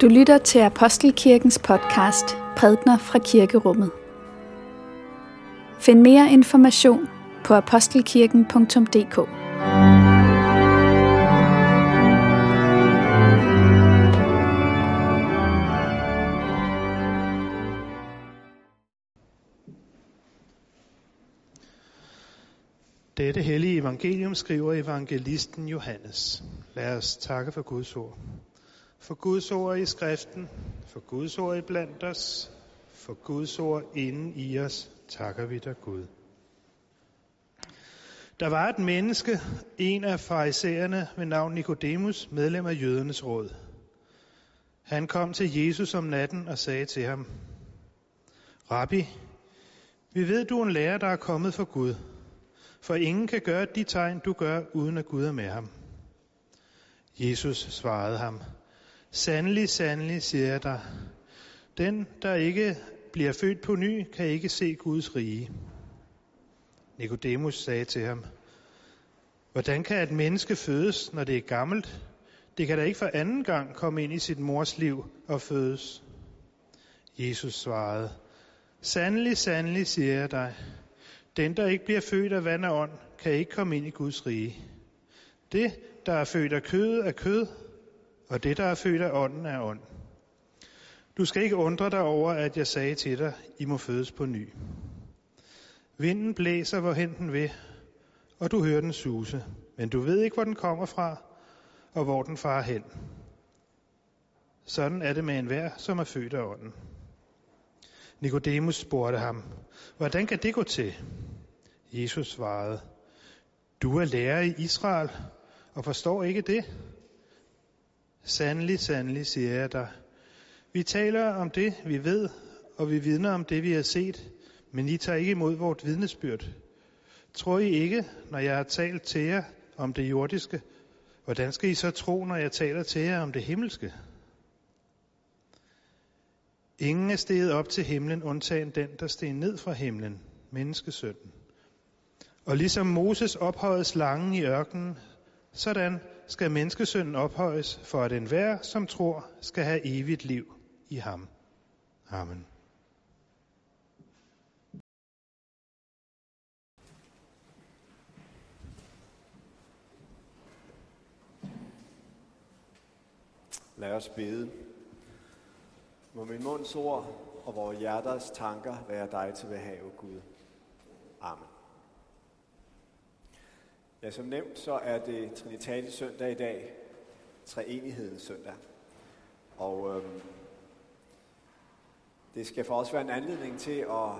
Du lytter til Apostelkirkens podcast Prædner fra Kirkerummet. Find mere information på apostelkirken.dk. Dette hellige evangelium skriver evangelisten Johannes. Lad os takke for Guds ord. For Guds ord i skriften, for Guds ord i blandt os, for Guds ord inden i os, takker vi dig Gud. Der var et menneske, en af farisæerne ved navn Nikodemus, medlem af jødernes råd. Han kom til Jesus om natten og sagde til ham, Rabbi, vi ved, du er en lærer, der er kommet fra Gud, for ingen kan gøre de tegn, du gør, uden at Gud er med ham. Jesus svarede ham, Sandelig, sandelig, siger jeg dig, den, der ikke bliver født på ny, kan ikke se Guds rige. Nikodemus sagde til ham, Hvordan kan et menneske fødes, når det er gammelt? Det kan da ikke for anden gang komme ind i sit mors liv og fødes. Jesus svarede, Sandelig, sandelig, siger jeg dig, den, der ikke bliver født af vand og ånd, kan ikke komme ind i Guds rige. Det, der er født af kød, er kød, og det, der er født af ånden, er ånd. Du skal ikke undre dig over, at jeg sagde til dig, I må fødes på ny. Vinden blæser, hvorhen den vil, og du hører den suse, men du ved ikke, hvor den kommer fra, og hvor den farer hen. Sådan er det med enhver, som er født af ånden. Nikodemus spurgte ham, hvordan kan det gå til? Jesus svarede, du er lærer i Israel og forstår ikke det? Sandelig, sandelig, siger jeg dig. Vi taler om det, vi ved, og vi vidner om det, vi har set, men I tager ikke imod vort vidnesbyrd. Tror I ikke, når jeg har talt til jer om det jordiske, hvordan skal I så tro, når jeg taler til jer om det himmelske? Ingen er steget op til himlen, undtagen den, der steg ned fra himlen, menneskesønnen. Og ligesom Moses ophøjede slangen i ørkenen, sådan skal menneskesønnen ophøjes, for at enhver, som tror, skal have evigt liv i ham. Amen. Lad os bede. Må min munds ord og vores hjerters tanker være dig til behag, Gud. Amen. Ja, som nævnt, så er det Trinitatis søndag i dag, treenighedens søndag. Og øhm, det skal for os være en anledning til at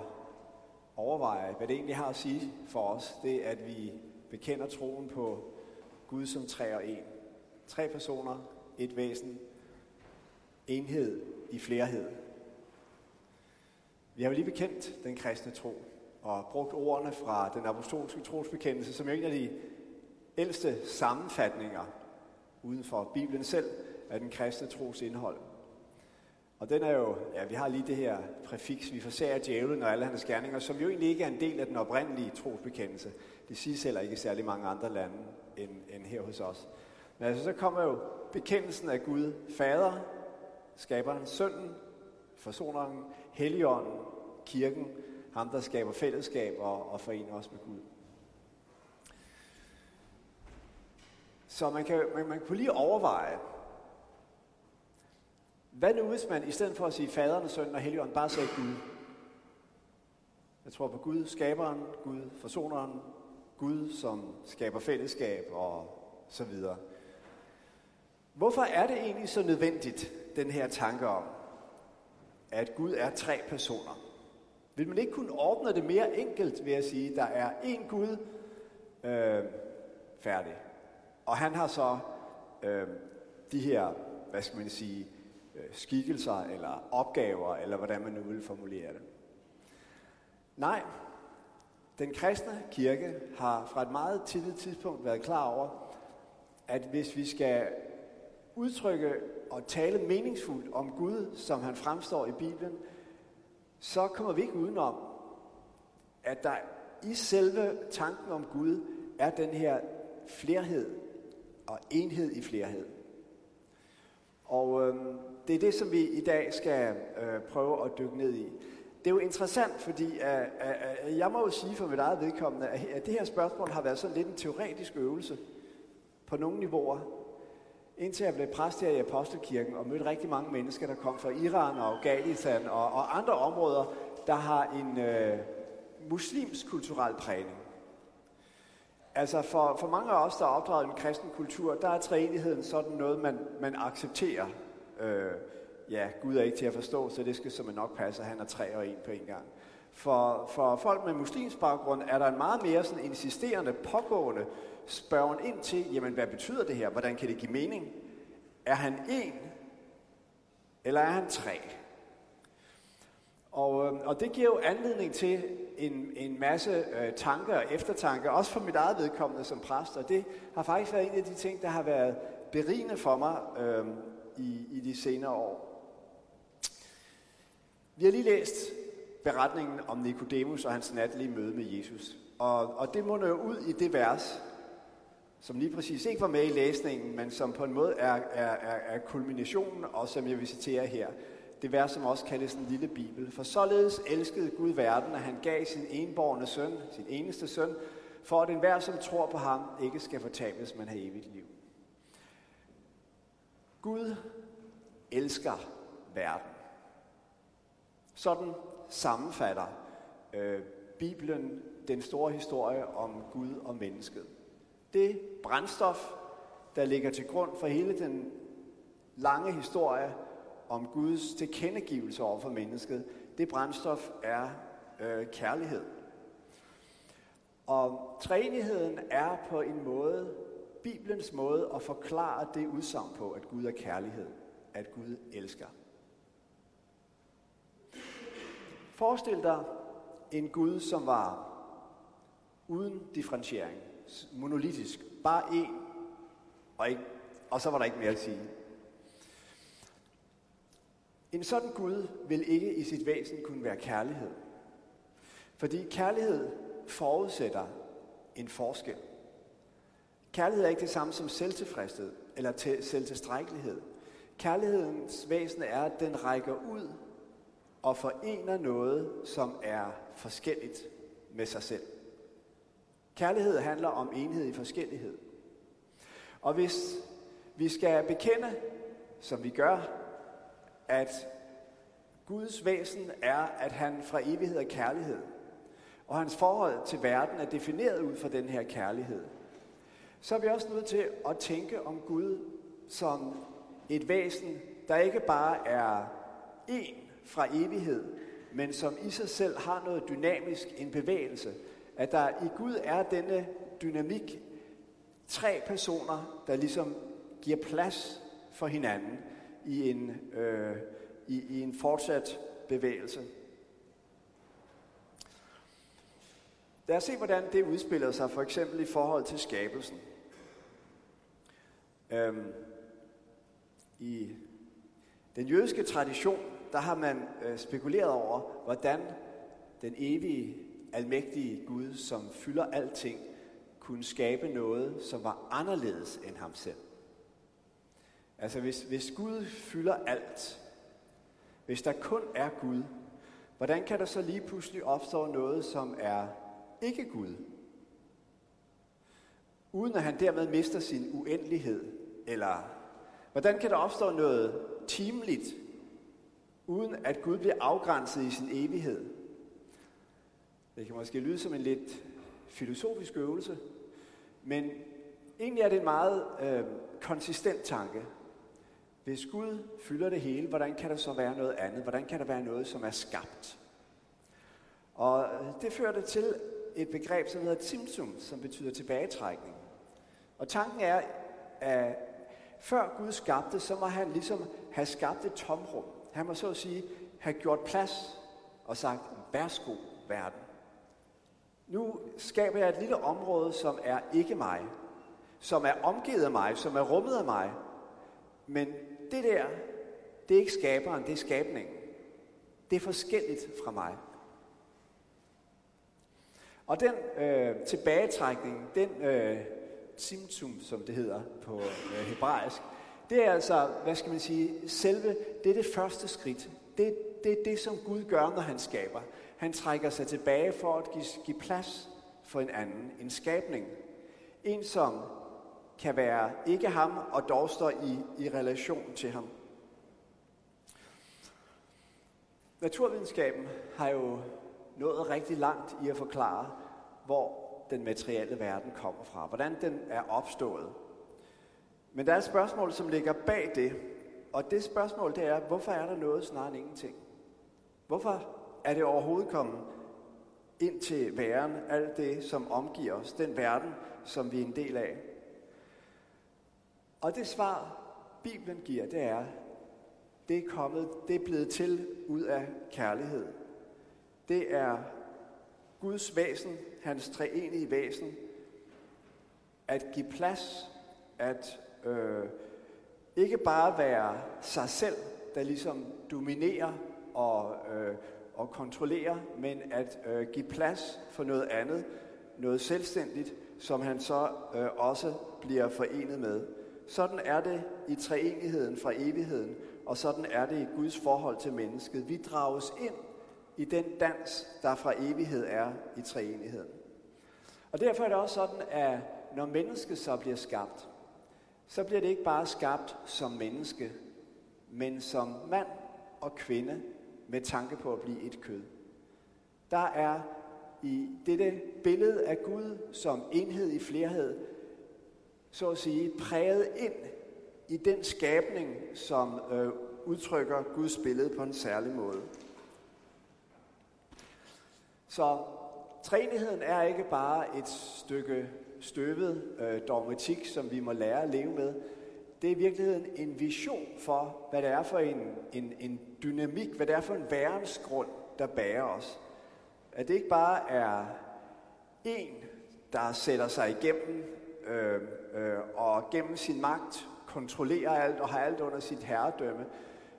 overveje, hvad det egentlig har at sige for os. Det at vi bekender troen på Gud som tre og en. Tre personer, et væsen, enhed i flerhed. Vi har jo lige bekendt den kristne tro og brugt ordene fra den apostolske trosbekendelse som en af de ældste sammenfatninger uden for Bibelen selv af den kristne tros indhold. Og den er jo, ja, vi har lige det her præfiks, vi forsager djævlen og alle hans gerninger, som jo egentlig ikke er en del af den oprindelige trosbekendelse. Det siges heller ikke i særlig mange andre lande end, end her hos os. Men altså, så kommer jo bekendelsen af Gud, Fader, skaberen, sønnen, forsoneren, helligånden, kirken, ham der skaber fællesskab og, og forener os med Gud. Så man kan, man, man kunne lige overveje, hvad nu hvis man i stedet for at sige faderen, sønnen og helligånden, bare sagde Gud? Jeg tror på Gud, skaberen, Gud, forsoneren, Gud, som skaber fællesskab og så videre. Hvorfor er det egentlig så nødvendigt, den her tanke om, at Gud er tre personer? Vil man ikke kunne ordne det mere enkelt ved at sige, der er én Gud, øh, færdig. Og han har så øh, de her, hvad skal man sige, øh, skikkelser eller opgaver, eller hvordan man nu vil formulere det. Nej, den kristne kirke har fra et meget tidligt tidspunkt været klar over, at hvis vi skal udtrykke og tale meningsfuldt om Gud, som han fremstår i Bibelen, så kommer vi ikke udenom, at der i selve tanken om Gud er den her flerhed og enhed i flerhed. Og øh, det er det, som vi i dag skal øh, prøve at dykke ned i. Det er jo interessant, fordi øh, øh, øh jeg må jo sige for mit eget vedkommende, at det her spørgsmål har været sådan lidt en teoretisk øvelse på nogle niveauer. Indtil jeg blev præst her i Apostelkirken og mødte rigtig mange mennesker, der kom fra Iran og Afghanistan og, og andre områder, der har en øh, muslimsk kulturel prægning. Altså for, for mange af os, der er opdraget i en kristen kultur, der er træenigheden sådan noget, man, man accepterer. Øh, ja, Gud er ikke til at forstå, så det skal som nok passe, at han er tre og en på en gang. For, for folk med muslimsk baggrund er der en meget mere sådan insisterende, pågående spørgen ind til, jamen hvad betyder det her? Hvordan kan det give mening? Er han en, eller er han tre? Og, øh, og det giver jo anledning til en, en masse øh, tanker og eftertanker, også for mit eget vedkommende som præst, og det har faktisk været en af de ting, der har været berigende for mig øh, i, i de senere år. Vi har lige læst beretningen om Nikodemus og hans natlige møde med Jesus. Og, og det munder jo ud i det vers, som lige præcis ikke var med i læsningen, men som på en måde er, er, er, er kulminationen, og som jeg vil citere her. Det vers, som også kaldes en lille bibel. For således elskede Gud verden, at han gav sin enborgne søn, sin eneste søn, for at enhver, som tror på ham, ikke skal fortabes, men have evigt liv. Gud elsker verden. Sådan sammenfatter øh, Bibelen den store historie om Gud og mennesket. Det brændstof, der ligger til grund for hele den lange historie om Guds tilkendegivelse over for mennesket, det brændstof er øh, kærlighed. Og træenigheden er på en måde Bibelens måde at forklare det udsagn på, at Gud er kærlighed, at Gud elsker. Forestil dig en Gud, som var uden differentiering, monolitisk, bare én, og, ikke, og så var der ikke mere at sige. En sådan Gud vil ikke i sit væsen kunne være kærlighed. Fordi kærlighed forudsætter en forskel. Kærlighed er ikke det samme som selvtilfredshed eller til selvtilstrækkelighed. Kærlighedens væsen er, at den rækker ud og forener noget, som er forskelligt med sig selv. Kærlighed handler om enhed i forskellighed. Og hvis vi skal bekende, som vi gør, at Guds væsen er, at han fra evighed er kærlighed, og hans forhold til verden er defineret ud fra den her kærlighed, så er vi også nødt til at tænke om Gud som et væsen, der ikke bare er en fra evighed, men som i sig selv har noget dynamisk, en bevægelse. At der i Gud er denne dynamik, tre personer, der ligesom giver plads for hinanden i en, øh, i, i en fortsat bevægelse. Lad os se, hvordan det udspiller sig, for eksempel i forhold til skabelsen. Øhm, I den jødiske tradition, der har man øh, spekuleret over, hvordan den evige, almægtige Gud, som fylder alting, kunne skabe noget, som var anderledes end ham selv. Altså hvis, hvis Gud fylder alt, hvis der kun er Gud, hvordan kan der så lige pludselig opstå noget, som er ikke Gud? Uden at han dermed mister sin uendelighed eller hvordan kan der opstå noget timeligt, uden at Gud bliver afgrænset i sin evighed? Det kan måske lyde som en lidt filosofisk øvelse, men egentlig er det en meget øh, konsistent tanke. Hvis Gud fylder det hele, hvordan kan der så være noget andet? Hvordan kan der være noget, som er skabt? Og det førte til et begreb, som hedder timsum, som betyder tilbagetrækning. Og tanken er, at før Gud skabte, så må han ligesom have skabt et tomrum. Han må så at sige have gjort plads og sagt, værsgo verden. Nu skaber jeg et lille område, som er ikke mig, som er omgivet af mig, som er rummet af mig. Men det der, det er ikke skaberen, det er skabningen. Det er forskelligt fra mig. Og den øh, tilbagetrækning, den øh, simtum, som det hedder på øh, hebraisk, Det er altså, hvad skal man sige, selve, det er det første skridt. Det, det er det, som Gud gør, når han skaber. Han trækker sig tilbage for at give, give plads for en anden, en skabning. En, som kan være ikke ham, og dog står i, i relation til ham. Naturvidenskaben har jo nået rigtig langt i at forklare, hvor den materielle verden kommer fra, hvordan den er opstået. Men der er et spørgsmål, som ligger bag det, og det spørgsmål det er, hvorfor er der noget snarere end ingenting? Hvorfor er det overhovedet kommet ind til væren, alt det, som omgiver os, den verden, som vi er en del af? Og det svar, Bibelen giver, det er, det er kommet, det er blevet til ud af kærlighed. Det er Guds væsen, hans treenige væsen, at give plads, at øh, ikke bare være sig selv, der ligesom dominerer og, øh, og kontrollerer, men at øh, give plads for noget andet, noget selvstændigt, som han så øh, også bliver forenet med. Sådan er det i treenigheden fra evigheden, og sådan er det i Guds forhold til mennesket. Vi drages ind i den dans, der fra evighed er i treenigheden. Og derfor er det også sådan, at når mennesket så bliver skabt, så bliver det ikke bare skabt som menneske, men som mand og kvinde med tanke på at blive et kød. Der er i dette billede af Gud som enhed i flerhed, så at sige, præget ind i den skabning, som øh, udtrykker Guds billede på en særlig måde. Så træenigheden er ikke bare et stykke støvet øh, dogmatik, som vi må lære at leve med. Det er i virkeligheden en vision for, hvad det er for en, en, en dynamik, hvad det er for en værensgrund, der bærer os. At det ikke bare er en, der sætter sig igennem øh, øh, og gennem sin magt kontrollerer alt og har alt under sit herredømme,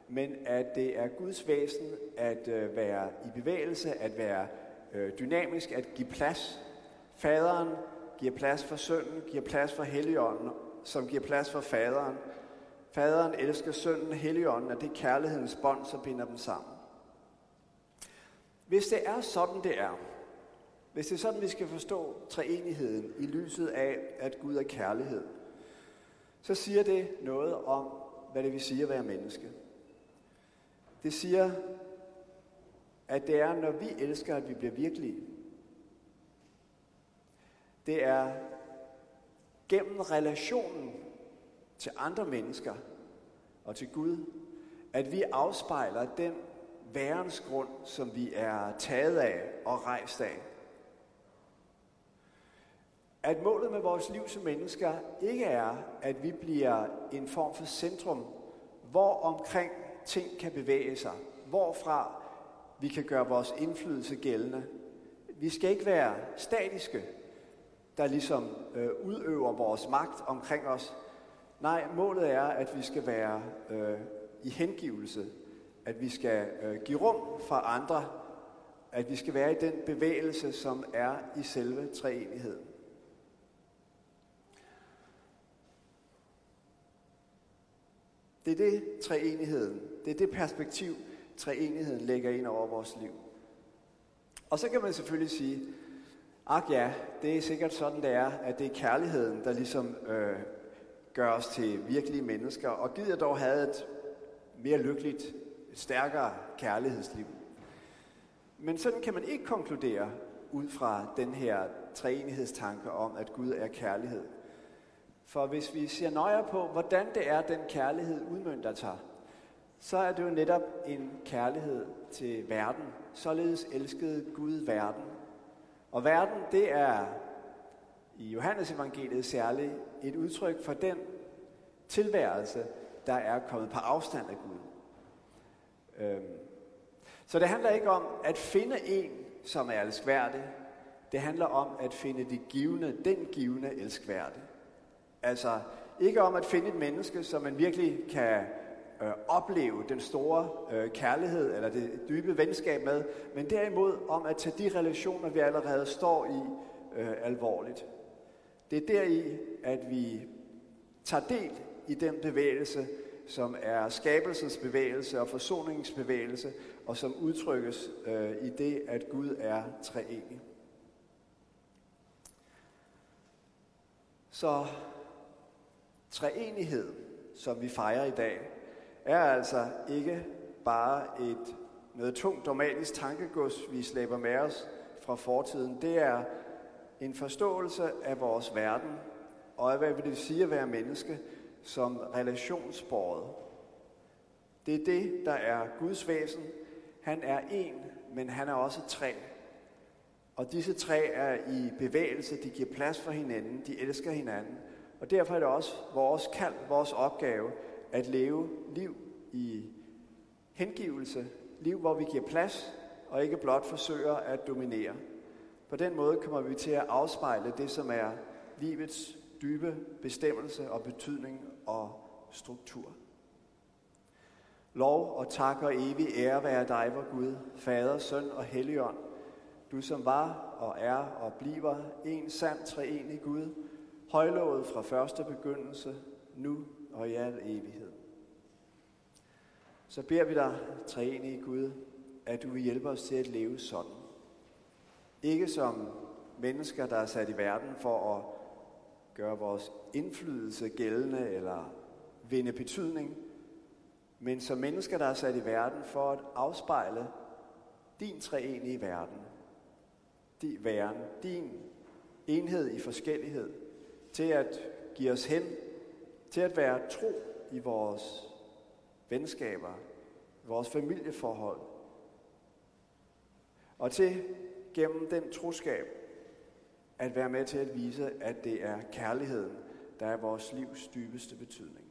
men at det er Guds væsen at øh, være i bevægelse, at være øh, dynamisk, at give plads. Faderen giver plads for sønnen, giver plads for helligånden, som giver plads for faderen. Faderen elsker sønnen, helligånden, og det er kærlighedens bånd, som binder dem sammen. Hvis det er sådan, det er, hvis det er sådan, vi skal forstå treenigheden i lyset af, at Gud er kærlighed, så siger det noget om, hvad det vil sige at være menneske. Det siger, at det er, når vi elsker, at vi bliver virkelige. Det er gennem relationen til andre mennesker og til Gud, at vi afspejler den værensgrund, som vi er taget af og rejst af. At målet med vores liv som mennesker ikke er, at vi bliver en form for centrum, hvor omkring ting kan bevæge sig, hvorfra vi kan gøre vores indflydelse gældende. Vi skal ikke være statiske, der ligesom øh, udøver vores magt omkring os. Nej, målet er, at vi skal være øh, i hengivelse, at vi skal øh, give rum for andre, at vi skal være i den bevægelse, som er i selve treenigheden. Det er det treenigheden, det er det perspektiv, treenigheden lægger ind over vores liv. Og så kan man selvfølgelig sige, ak ja, det er sikkert sådan, det er, at det er kærligheden, der ligesom øh, gør os til virkelige mennesker. Og gider jeg dog have et mere lykkeligt, stærkere kærlighedsliv. Men sådan kan man ikke konkludere ud fra den her treenighedstanke om, at Gud er kærlighed. For hvis vi ser nøjere på, hvordan det er, den kærlighed udmyndter sig, så er det jo netop en kærlighed til verden. Således elskede Gud verden. Og verden, det er i Johannes evangeliet særligt et udtryk for den tilværelse, der er kommet på afstand af Gud. Øhm. Så det handler ikke om at finde en, som er elskværdig. Det handler om at finde det givende, den givende elskværdige. Altså ikke om at finde et menneske, som man virkelig kan øh, opleve den store øh, kærlighed eller det dybe venskab med, men derimod om at tage de relationer, vi allerede står i, øh, alvorligt. Det er deri, at vi tager del i den bevægelse, som er skabelsens bevægelse og forsoningens bevægelse, og som udtrykkes øh, i det, at Gud er treenig. Så treenighed, som vi fejrer i dag, er altså ikke bare et noget tungt dogmatisk tankegods, vi slæber med os fra fortiden. Det er en forståelse af vores verden, og af hvad det sige at være menneske, som relationsbordet. Det er det, der er Guds væsen. Han er en, men han er også tre. Og disse tre er i bevægelse, de giver plads for hinanden, de elsker hinanden. Og derfor er det også vores kald, vores opgave, at leve liv i hengivelse, liv hvor vi giver plads, og ikke blot forsøger at dominere. På den måde kommer vi til at afspejle det, som er livets dybe bestemmelse og betydning og struktur. Lov og tak og evig ære være dig, vor Gud, Fader, Søn og Helligånd, du som var og er og bliver en sand treenig Gud, højlovet fra første begyndelse, nu og i al evighed. Så beder vi dig, treenige Gud, at du vil hjælpe os til at leve sådan. Ikke som mennesker, der er sat i verden for at gøre vores indflydelse gældende eller vinde betydning, men som mennesker, der er sat i verden for at afspejle din treenige verden, din væren, din enhed i forskellighed, til at give os hen, til at være tro i vores venskaber, vores familieforhold, og til gennem den troskab at være med til at vise, at det er kærligheden, der er vores livs dybeste betydning.